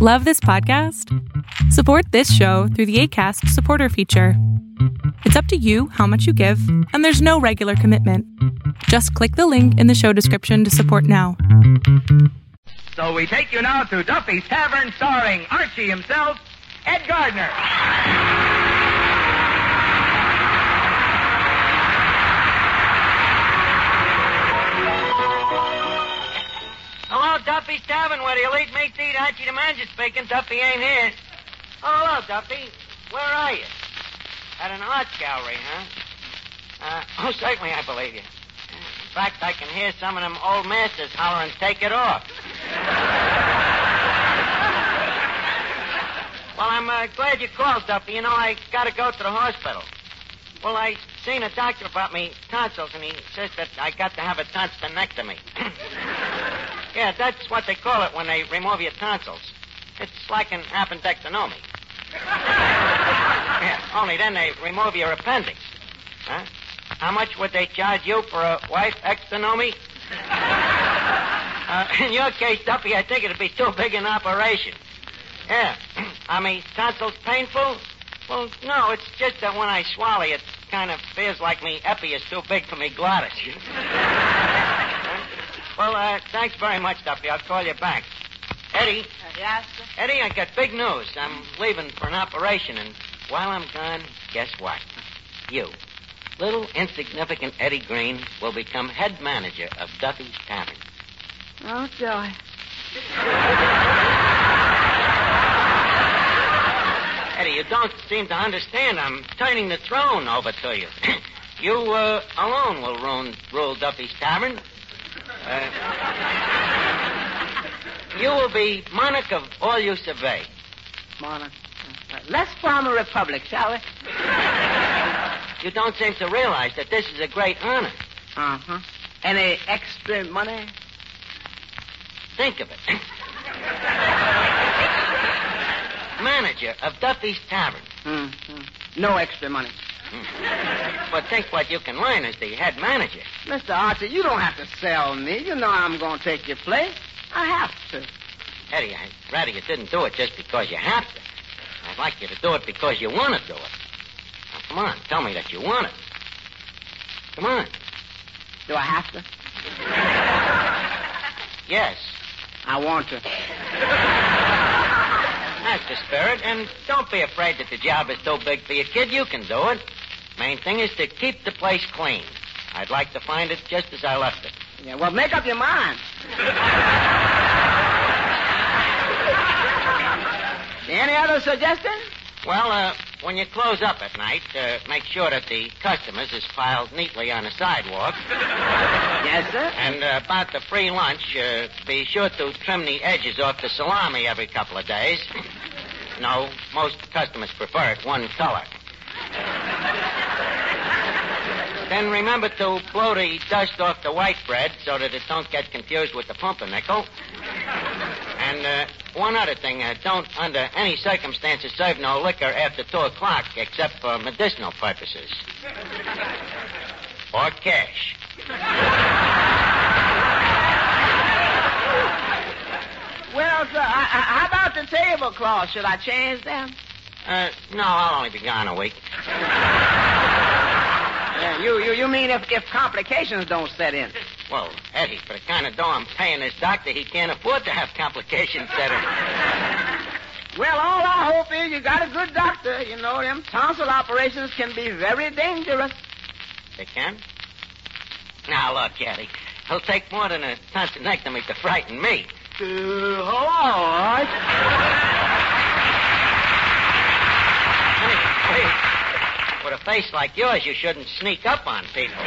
Love this podcast? Support this show through the ACAST supporter feature. It's up to you how much you give, and there's no regular commitment. Just click the link in the show description to support now. So we take you now to Duffy's Tavern, starring Archie himself, Ed Gardner. Duffy's Tavern, where the elite meat eat. Archie the manager speaking. Duffy ain't here. Oh, hello, Duffy. Where are you? At an art gallery, huh? Uh, oh, certainly, I believe you. In fact, I can hear some of them old masters hollering, take it off. well, I'm uh, glad you called, Duffy. You know, I got to go to the hospital. Well, I seen a doctor about me tonsils, and he says that I got to have a tonsillectomy. yeah, that's what they call it when they remove your tonsils. It's like an appendectomy. yeah, only then they remove your appendix. Huh? How much would they charge you for a wife ectonomy? uh, in your case, Duffy, I think it'd be too big an operation. Yeah. I mean, tonsils painful? Well, no, it's just that when I swallow, it kind of feels like me epi is too big for me glottis. well, uh, thanks very much, Duffy. I'll call you back. Eddie. Uh, yes, sir? Eddie, I got big news. I'm leaving for an operation, and while I'm gone, guess what? You, little insignificant Eddie Green, will become head manager of Duffy's Tavern. Oh, joy. Eddie, you don't seem to understand. I'm turning the throne over to you. you uh, alone will rule, rule Duffy's Tavern. Uh, you will be monarch of all you survey. Monarch. Uh, let's form a republic, shall we? You don't seem to realize that this is a great honor. Uh-huh. Any extra money? Think of it. Manager of Duffy's Tavern. Mm-hmm. No extra money. But think what you can learn as the head manager. Mr. Archer, you don't have to sell me. You know I'm going to take your place. I have to. Eddie, I'd rather you didn't do it just because you have to. I'd like you to do it because you want to do it. Now, come on, tell me that you want it. Come on. Do I have to? Yes, I want to. that's the spirit. And don't be afraid that the job is too big for you, kid. You can do it. Main thing is to keep the place clean. I'd like to find it just as I left it. Yeah, well, make up your mind. Any other suggestions? Well, uh, when you close up at night, uh, make sure that the customers is piled neatly on the sidewalk. Yes, sir. And uh, about the free lunch, uh, be sure to trim the edges off the salami every couple of days. No, most customers prefer it one color. Then remember to blow the dust off the white bread so that it don't get confused with the pumpernickel. And uh, one other thing, uh, don't under any circumstances serve no liquor after two o'clock except for medicinal purposes. or cash. Well, sir, I, I, how about the tablecloth? Should I change them? Uh, no, I'll only be gone a week. Yeah, you, you, you mean if, if complications don't set in? Well, Eddie, for the kind of dough I'm paying this doctor, he can't afford to have complications set in. Well, all I hope is you got a good doctor. You know, them tonsil operations can be very dangerous. They can? Now, look, Eddie, it'll take more than a tonsillectomy to frighten me. Uh, all right. With a face like yours, you shouldn't sneak up on people.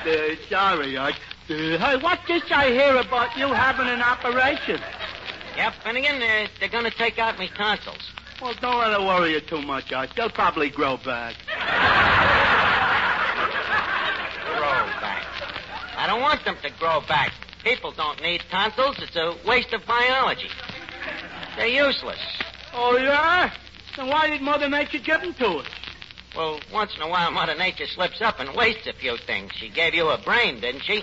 Uh, sorry, Art. Uh, hey, what's this I hear about you having an operation? Yep, Finnegan, uh, they're going to take out my tonsils. Well, don't let it worry you too much, Art. They'll probably grow back. Grow back. I don't want them to grow back. People don't need tonsils. It's a waste of biology. They're useless. Oh, yeah? Then why did Mother Nature give them to us? Well, once in a while, Mother Nature slips up and wastes a few things. She gave you a brain, didn't she?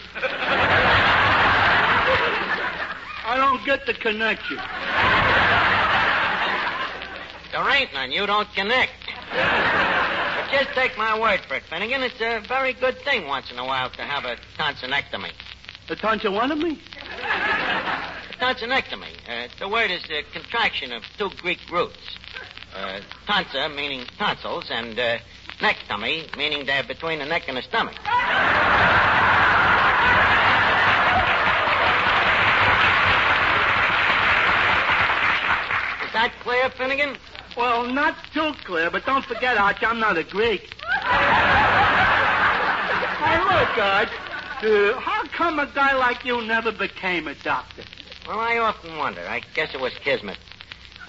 I don't get the connection. There ain't none. You don't connect. but just take my word for it, Finnegan. It's a very good thing once in a while to have a tonsillectomy. The tonsil one of me? Tonsillectomy. Uh, the word is a contraction of two Greek roots. Uh, tonsa, meaning tonsils, and uh, nectomy, meaning they're between the neck and the stomach. Is that clear, Finnegan? Well, not too clear, but don't forget, Arch, I'm not a Greek. hey, look, Arch. Uh, how come a guy like you never became a doctor? Well, I often wonder. I guess it was kismet.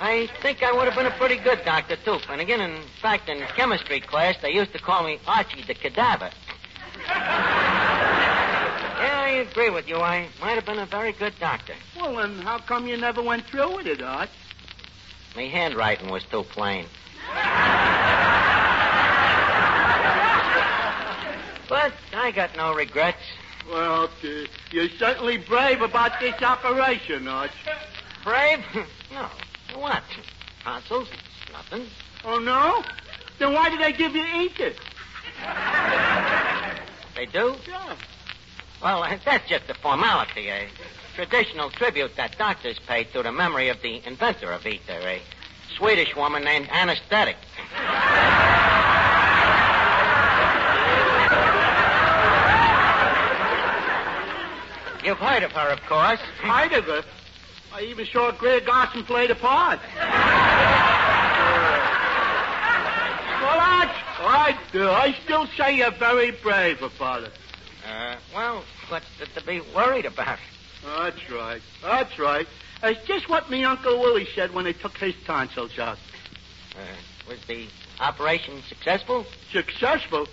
I think I would have been a pretty good doctor, too, Finnegan. In fact, in chemistry class, they used to call me Archie the Cadaver. yeah, I agree with you. I might have been a very good doctor. Well, then how come you never went through with it, Arch? My handwriting was too plain. But I got no regrets. Well, uh, you're certainly brave about this operation, Arch. Brave? no. What? Tonsils? Nothing. Oh, no? Then why did they give you ether? They do? Yeah. Well, that's just a formality, a traditional tribute that doctors pay to the memory of the inventor of ether, a Swedish woman named Anesthetic. You've heard of her, of course. Heard of her? I even saw Greer Garson play the part. well, I, uh, I still say you're very brave about it. Uh, well, what's to be worried about? That's right. That's right. It's just what me Uncle Willie said when they took his tonsils out. Uh, was the operation successful? Successful?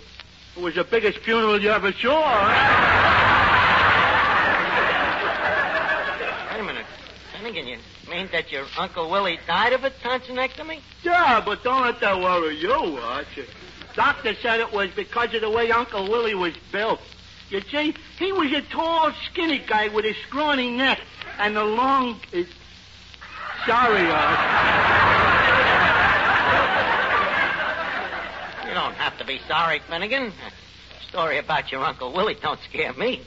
It was the biggest funeral you ever saw. Wait a minute. Finnegan, you mean that your Uncle Willie died of a tonsillectomy? Yeah, but don't let that worry you, Arch. Doctor said it was because of the way Uncle Willie was built. You see, he was a tall, skinny guy with a scrawny neck and a long. Uh, sorry, Arch. You don't have to be sorry, Finnegan. A story about your Uncle Willie don't scare me.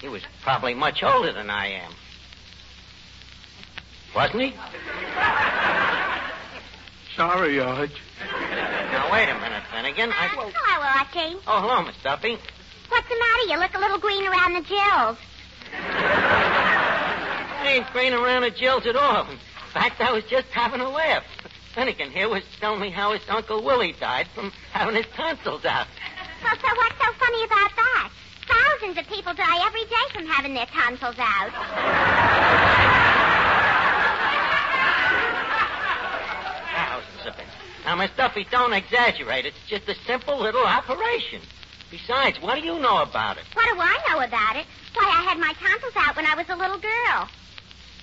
He was probably much older than I am. Wasn't he? Sorry, Arch. Now, wait a minute, Finnegan. Ah, I... Hello, Archie. Oh, hello, Miss Duffy. What's the matter? You look a little green around the gills. I ain't green around the gills at all. In fact, I was just having a laugh. Finnegan here was telling me how his Uncle Willie died from having his tonsils out. Well, so what's so funny about that? Thousands of people die every day from having their tonsils out. Now, Miss Duffy, don't exaggerate. It's just a simple little operation. Besides, what do you know about it? What do I know about it? Why, I had my tonsils out when I was a little girl.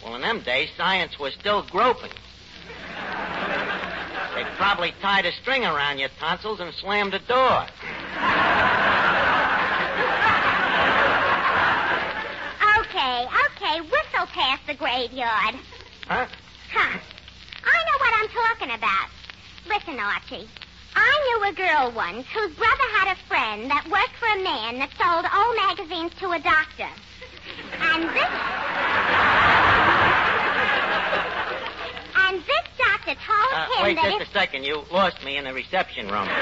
Well, in them days, science was still groping. They probably tied a string around your tonsils and slammed the door. Okay, okay, whistle past the graveyard. Huh? Huh. I know what I'm talking about. Listen, Archie. I knew a girl once whose brother had a friend that worked for a man that sold old magazines to a doctor. And this. And this doctor told Uh, him wait that just if. a second. You lost me in the reception room.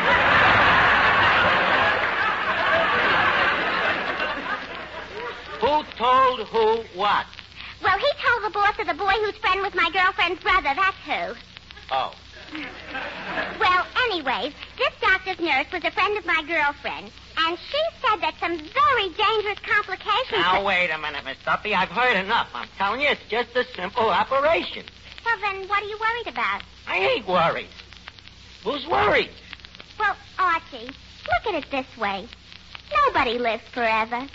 who told who what? Well, he told the boss of the boy whose friend was my girlfriend's brother. That's who. Oh. Well, anyways, this doctor's nurse was a friend of my girlfriend, and she said that some very dangerous complications. Now, wait a minute, Miss Duffy. I've heard enough. I'm telling you, it's just a simple operation. Well, then, what are you worried about? I ain't worried. Who's worried? Well, Archie, look at it this way. Nobody lives forever.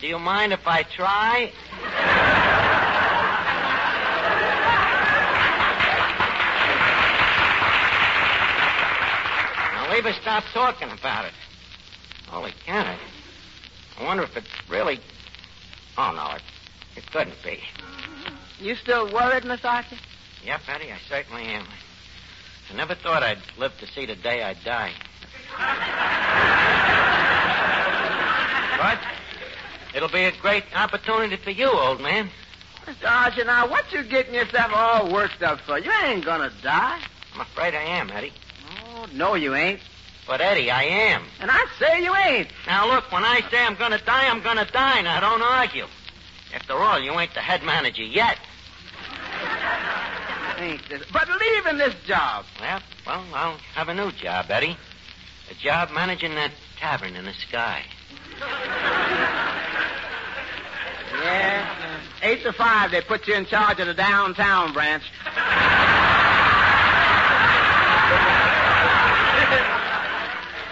Do you mind if I try? Now, leave us stop talking about it. Holy cow. I wonder if it really. Oh, no, it, it couldn't be. You still worried, Miss Archer? Yep, Eddie, I certainly am. I never thought I'd live to see the day I die. but it'll be a great opportunity for you, old man. Mr. Archer, now, what you getting yourself all worked up for? You ain't gonna die. I'm afraid I am, Eddie. No, you ain't. But, Eddie, I am. And I say you ain't. Now, look, when I say I'm going to die, I'm going to die. Now, don't argue. After all, you ain't the head manager yet. Ain't this? But leaving this job. Well, well, I'll have a new job, Eddie. A job managing that tavern in the sky. Yeah. Eight to five, they put you in charge of the downtown branch.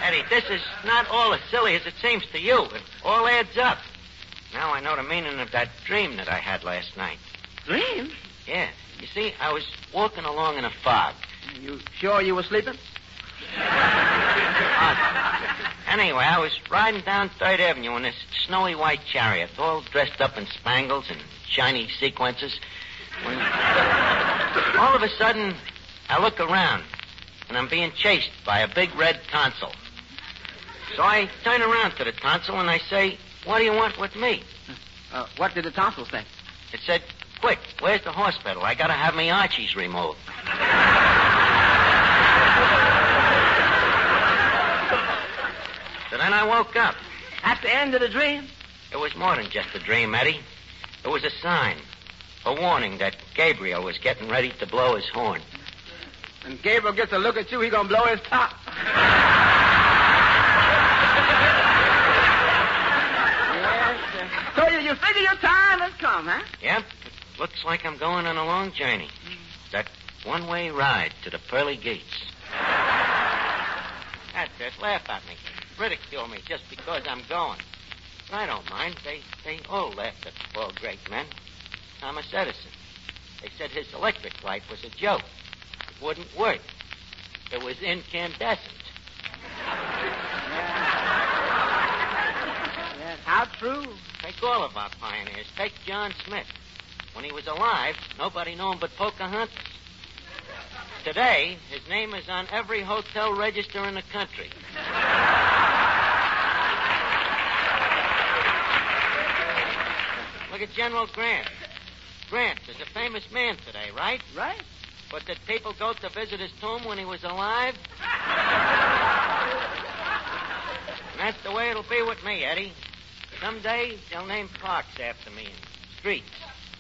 Eddie, this is not all as silly as it seems to you. It all adds up. Now I know the meaning of that dream that I had last night. Dream? Yeah. You see, I was walking along in a fog. You sure you were sleeping? Anyway, I was riding down Third Avenue in this snowy white chariot, all dressed up in spangles and shiny sequences. When all of a sudden, I look around, and I'm being chased by a big red tonsil. So I turn around to the tonsil and I say, "What do you want with me?" Uh, what did the tonsils say? It said, "Quick, where's the hospital? I gotta have my Archies removed." So then I woke up. At the end of the dream? It was more than just a dream, Eddie. It was a sign, a warning that Gabriel was getting ready to blow his horn. When Gabriel gets a look at you, he gonna blow his top. yes, sir. So you, you figure your time has come, huh? Yep, it looks like I'm going on a long journey. Hmm. That one-way ride to the pearly gates. That's it. Laugh at me. Ridicule me just because I'm going. I don't mind. They they all laughed at all great men. Thomas Edison. They said his electric light was a joke. It wouldn't work. It was incandescent. How true. Take all of our pioneers. Take John Smith. When he was alive, nobody knew him but Pocahontas. Today, his name is on every hotel register in the country. Look at General Grant. Grant is a famous man today, right? Right? But did people go to visit his tomb when he was alive? and that's the way it'll be with me, Eddie. Someday they'll name parks after me and streets.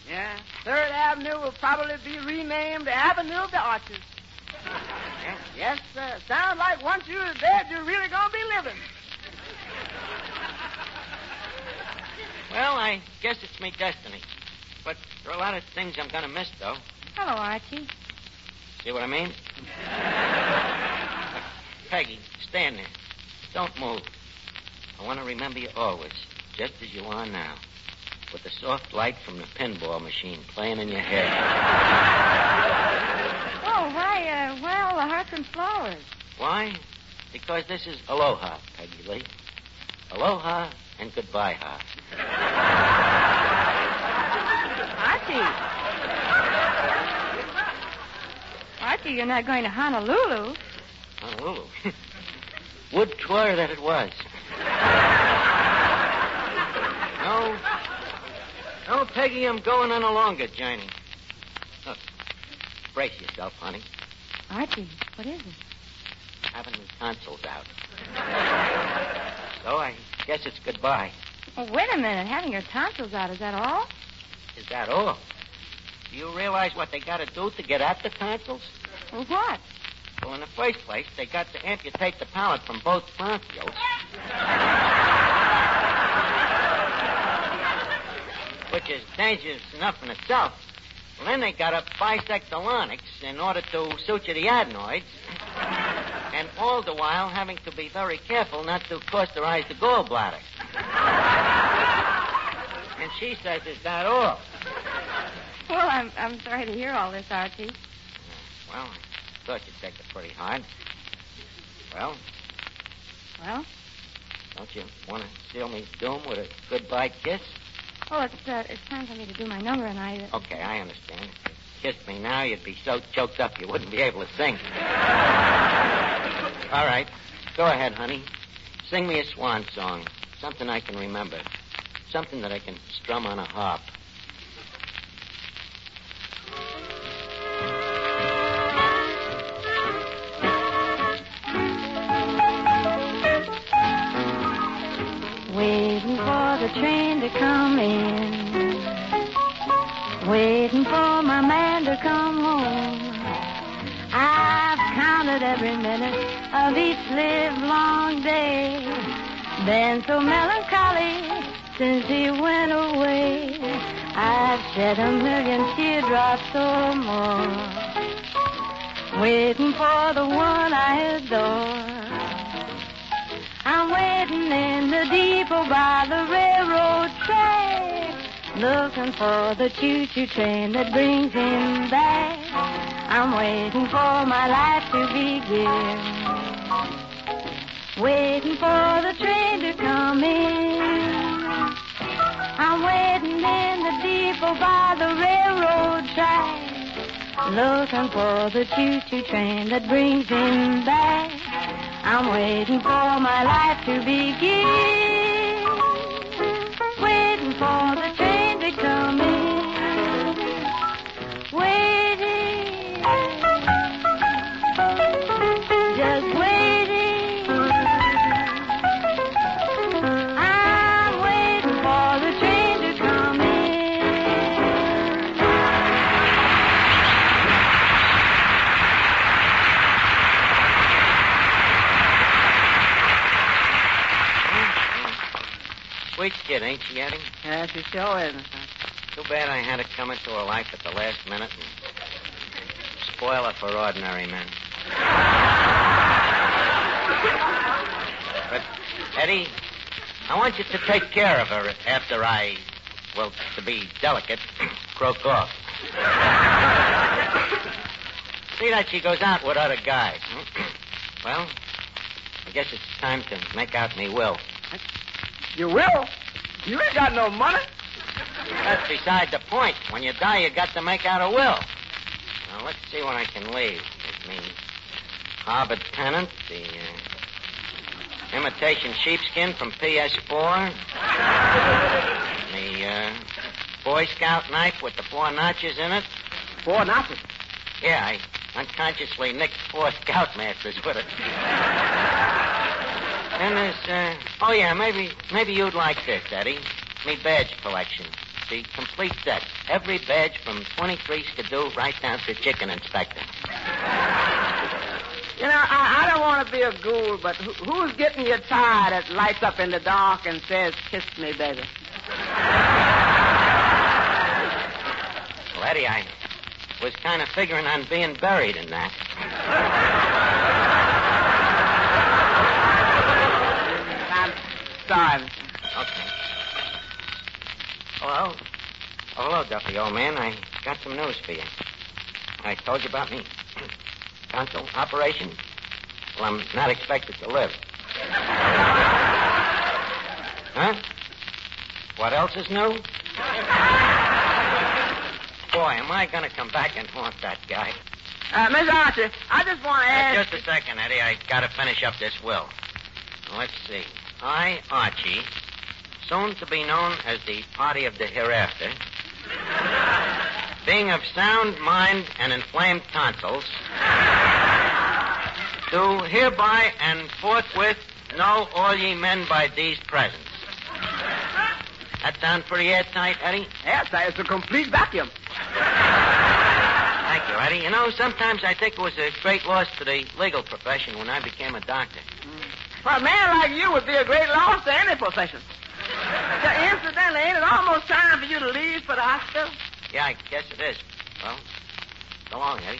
Yeah. Third Avenue will probably be renamed Avenue of the Arches. Yeah? Yes, sir. Sounds like once you're dead, you're really gonna be living. Well, I guess it's me destiny. But there are a lot of things I'm gonna miss, though. Hello, Archie. See what I mean? Peggy, stand there. Don't move. I want to remember you always, just as you are now, with the soft light from the pinball machine playing in your head. Oh, why, uh, why all the hearts and flowers? Why? Because this is aloha, Peggy Lee. Aloha and goodbye, ha. Archie. Archie, you're not going to Honolulu. Honolulu. Would twar that it was. No. No, Peggy, I'm going on a longer journey. Look, brace yourself, honey. Archie, what is it? Having the tonsils out. So I guess it's goodbye. Oh, wait a minute. Having your tonsils out, is that all? Is that all? Do you realize what they got to do to get at the tonsils? Well, what? Well, in the first place, they got to amputate the palate from both bronchioles. Which is dangerous enough in itself. Well, then they got to bisect the larynx in order to suture the adenoids. And all the while having to be very careful not to causterize the gallbladder. And she says, is that all? Well, I'm, I'm sorry to hear all this, Archie. Well, I thought you'd take it pretty hard. Well, Well, Don't you want to seal me doom with a goodbye kiss? Oh, it's uh, it's time for me to do my number, and I. Uh... Okay, I understand. If you kissed me now, you'd be so choked up you wouldn't be able to sing. All right. Go ahead, honey. Sing me a swan song. Something I can remember. Something that I can strum on a harp. Of each live long day. Been so melancholy since he went away. I've shed a million teardrops or more. Waiting for the one I adore. I'm waiting in the depot by the railroad track, looking for the choo-choo train that brings him back. I'm waiting for my life to begin, waiting for the train to come in. I'm waiting in the depot by the railroad track, looking for the choo-choo train that brings him back. I'm waiting for my life to begin. Waiting for the kid, ain't she, Eddie? Yes, she sure is. Too bad I had to come into her life at the last minute and spoil her for ordinary men. But, Eddie, I want you to take care of her after I, well, to be delicate, croak off. See that she goes out with other guys. well, I guess it's time to make out me will. You will? You ain't got no money. That's beside the point. When you die, you got to make out a will. Now, let's see what I can leave. It means Harvard Tennant, the uh, imitation sheepskin from PS4, the uh, Boy Scout knife with the four notches in it. Four notches. Yeah, I unconsciously nicked four Scout masters with it. Then there's, uh, oh yeah, maybe, maybe you'd like this, Eddie. Me badge collection. The complete set. Every badge from 23 Skidoo right down to chicken inspector. You know, I, I don't want to be a ghoul, but who, who's getting you tired that lights up in the dark and says, kiss me, baby? Well, Eddie, I was kind of figuring on being buried in that. I'm Mr. Okay. Hello? Oh, hello, Duffy, old man. I got some news for you. I told you about me. Tonsil operation? Well, I'm not expected to live. Huh? What else is new? Boy, am I going to come back and haunt that guy. Uh, Miss Archer, I just want to ask. just a second, Eddie. I got to finish up this will. Let's see. I, Archie, soon to be known as the party of the hereafter, being of sound mind and inflamed tonsils, do hereby and forthwith know all ye men by these presents. That sound pretty airtight, Eddie? Yes, it's a complete vacuum. Thank you, Eddie. You know, sometimes I think it was a great loss to the legal profession when I became a doctor. Hmm. Well, a man like you would be a great loss to any profession. Yeah, incidentally, ain't it almost time for you to leave for the hospital? Yeah, I guess it is. Well, so long, Eddie.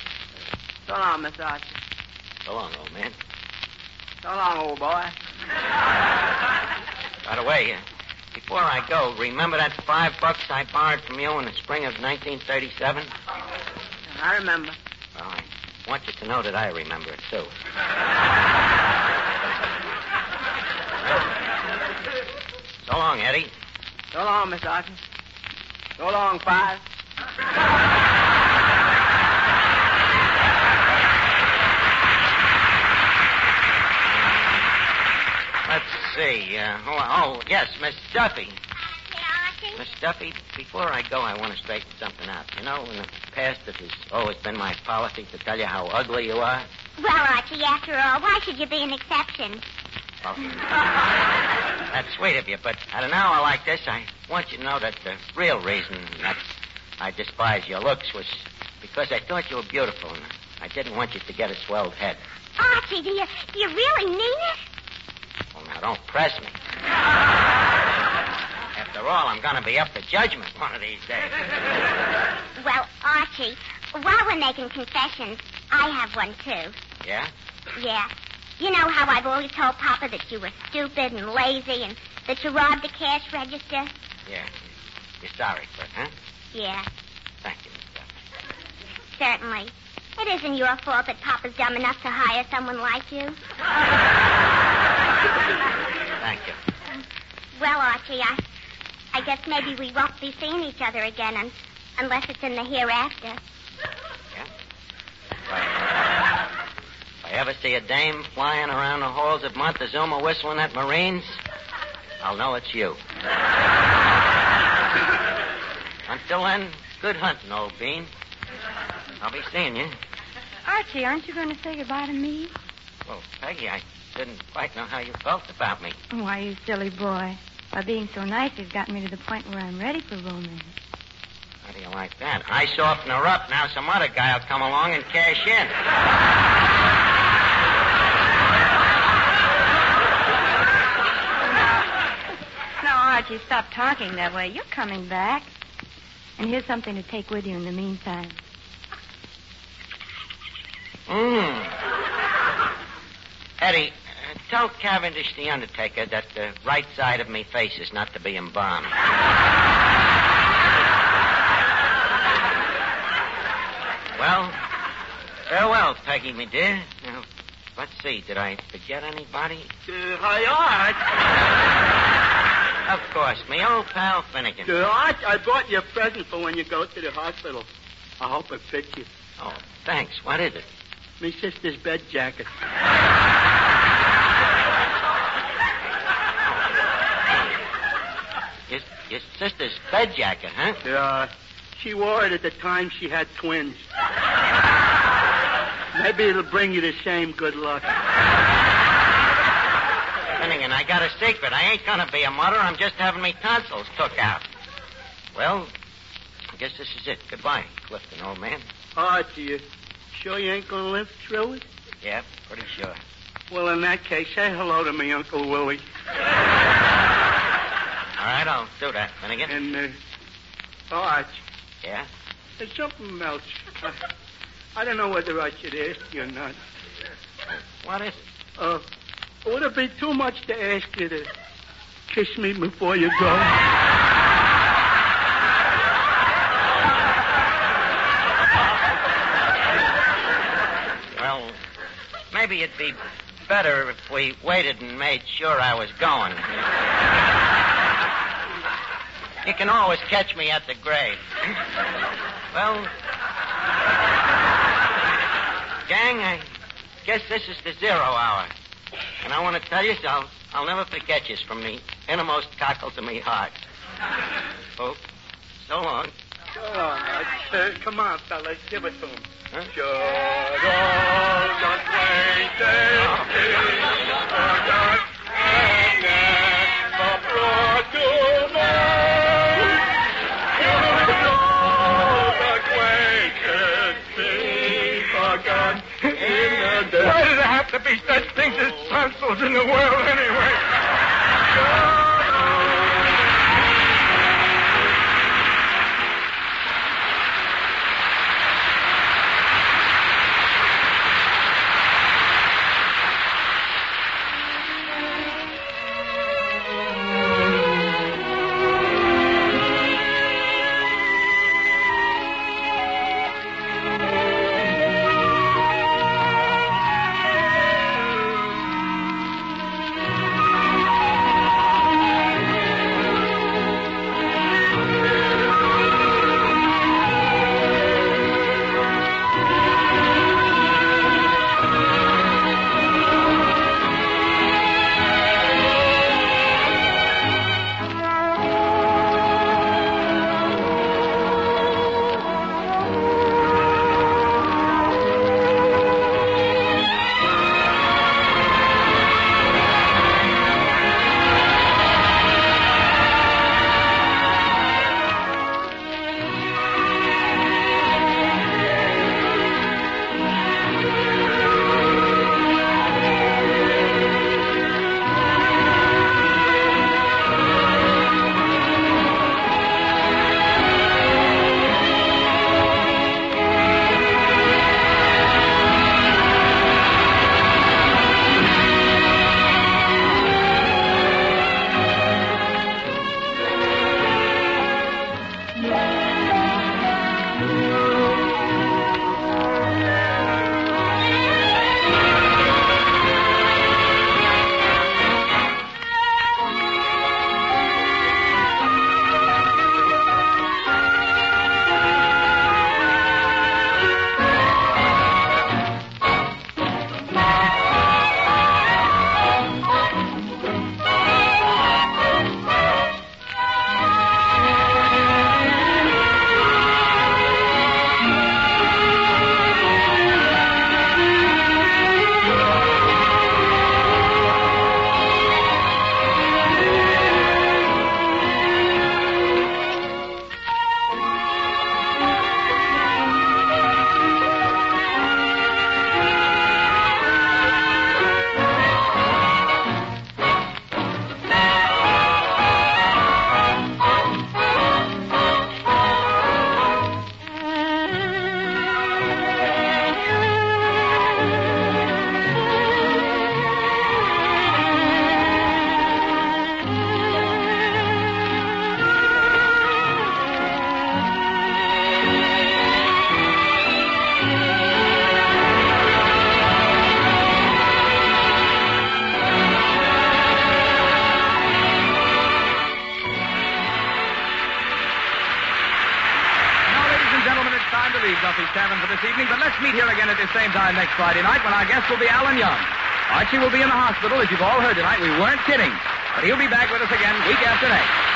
So long, Mr. Archer. So long, old man. So long, old boy. By the way, uh, before I go, remember that five bucks I borrowed from you in the spring of 1937? I remember. Well, I want you to know that I remember it, too. So long, Eddie. So long, Mr. Archie. So long, Five. Let's see. Uh, oh, oh, yes, Miss Duffy. Miss Duffy, before I go, I want to straighten something out. You know, in the past, it has always been my policy to tell you how ugly you are. Well, Archie, after all, why should you be an exception? That's sweet of you, but at an hour like this, I want you to know that the real reason that I despise your looks was because I thought you were beautiful, and I didn't want you to get a swelled head. Archie, do you, do you really mean it? Well, now, don't press me. After all, I'm going to be up to judgment one of these days. Well, Archie, while we're making confessions, I have one, too. Yeah? Yeah. You know how I've always told Papa that you were stupid and lazy and that you robbed the cash register? Yeah. You're sorry for it, huh? Yeah, Thank you, Miss Duffy. certainly. It isn't your fault that Papa's dumb enough to hire someone like you. Thank you. Well, Archie, I, I guess maybe we won't be seeing each other again un, unless it's in the hereafter. Yeah? I, if I ever see a dame flying around the halls of Montezuma whistling at Marines, I'll know it's you. Until then, good hunting, old bean. I'll be seeing you. Archie, aren't you going to say goodbye to me? Well, Peggy, I didn't quite know how you felt about me. Why, you silly boy. By being so nice, you've gotten me to the point where I'm ready for romance. How do you like that? I soften her up. Now some other guy will come along and cash in. Now, Archie, stop talking that way. You're coming back. And here's something to take with you in the meantime. Mmm. Eddie, uh, tell Cavendish the Undertaker that the right side of me face is not to be embalmed. well, farewell, Peggy, me dear. Now, let's see. Did I forget anybody? Uh, hi, Art. Of course, me old pal Finnegan. I bought you a present for when you go to the hospital. I hope it fits you. Oh, thanks. What is it? Me sister's bed jacket. Your, your sister's bed jacket, huh? Yeah. She wore it at the time she had twins. Maybe it'll bring you the same good luck. Finnegan, I got a secret. I ain't gonna be a mother. I'm just having me tonsils took out. Well, I guess this is it. Goodbye, Clifton, old man. Archie, you sure you ain't gonna live through it? Yeah, pretty sure. Well, in that case, say hello to me, Uncle Willie. All right, I'll do that, Finnegan. And, uh, Art, Yeah? there's something else. I, I don't know whether I should ask you or not. What is it? Uh, would it be too much to ask you to kiss me before you go? Well, maybe it'd be better if we waited and made sure I was going. You can always catch me at the grave. well, gang, I guess this is the zero hour. And I want to tell you, I'll, I'll never forget you from the innermost cockles of me heart. Oh, so long. Oh, Art, uh, come on, fellas, give it to him. Huh? Should all acquaintances be forgot and to mind? Should all acquaintances be forgot in the day? Why do there have to be such tonsils in the world anyway? Friday night when our guest will be Alan Young. Archie will be in the hospital, as you've all heard tonight. We weren't kidding. But he'll be back with us again week after next.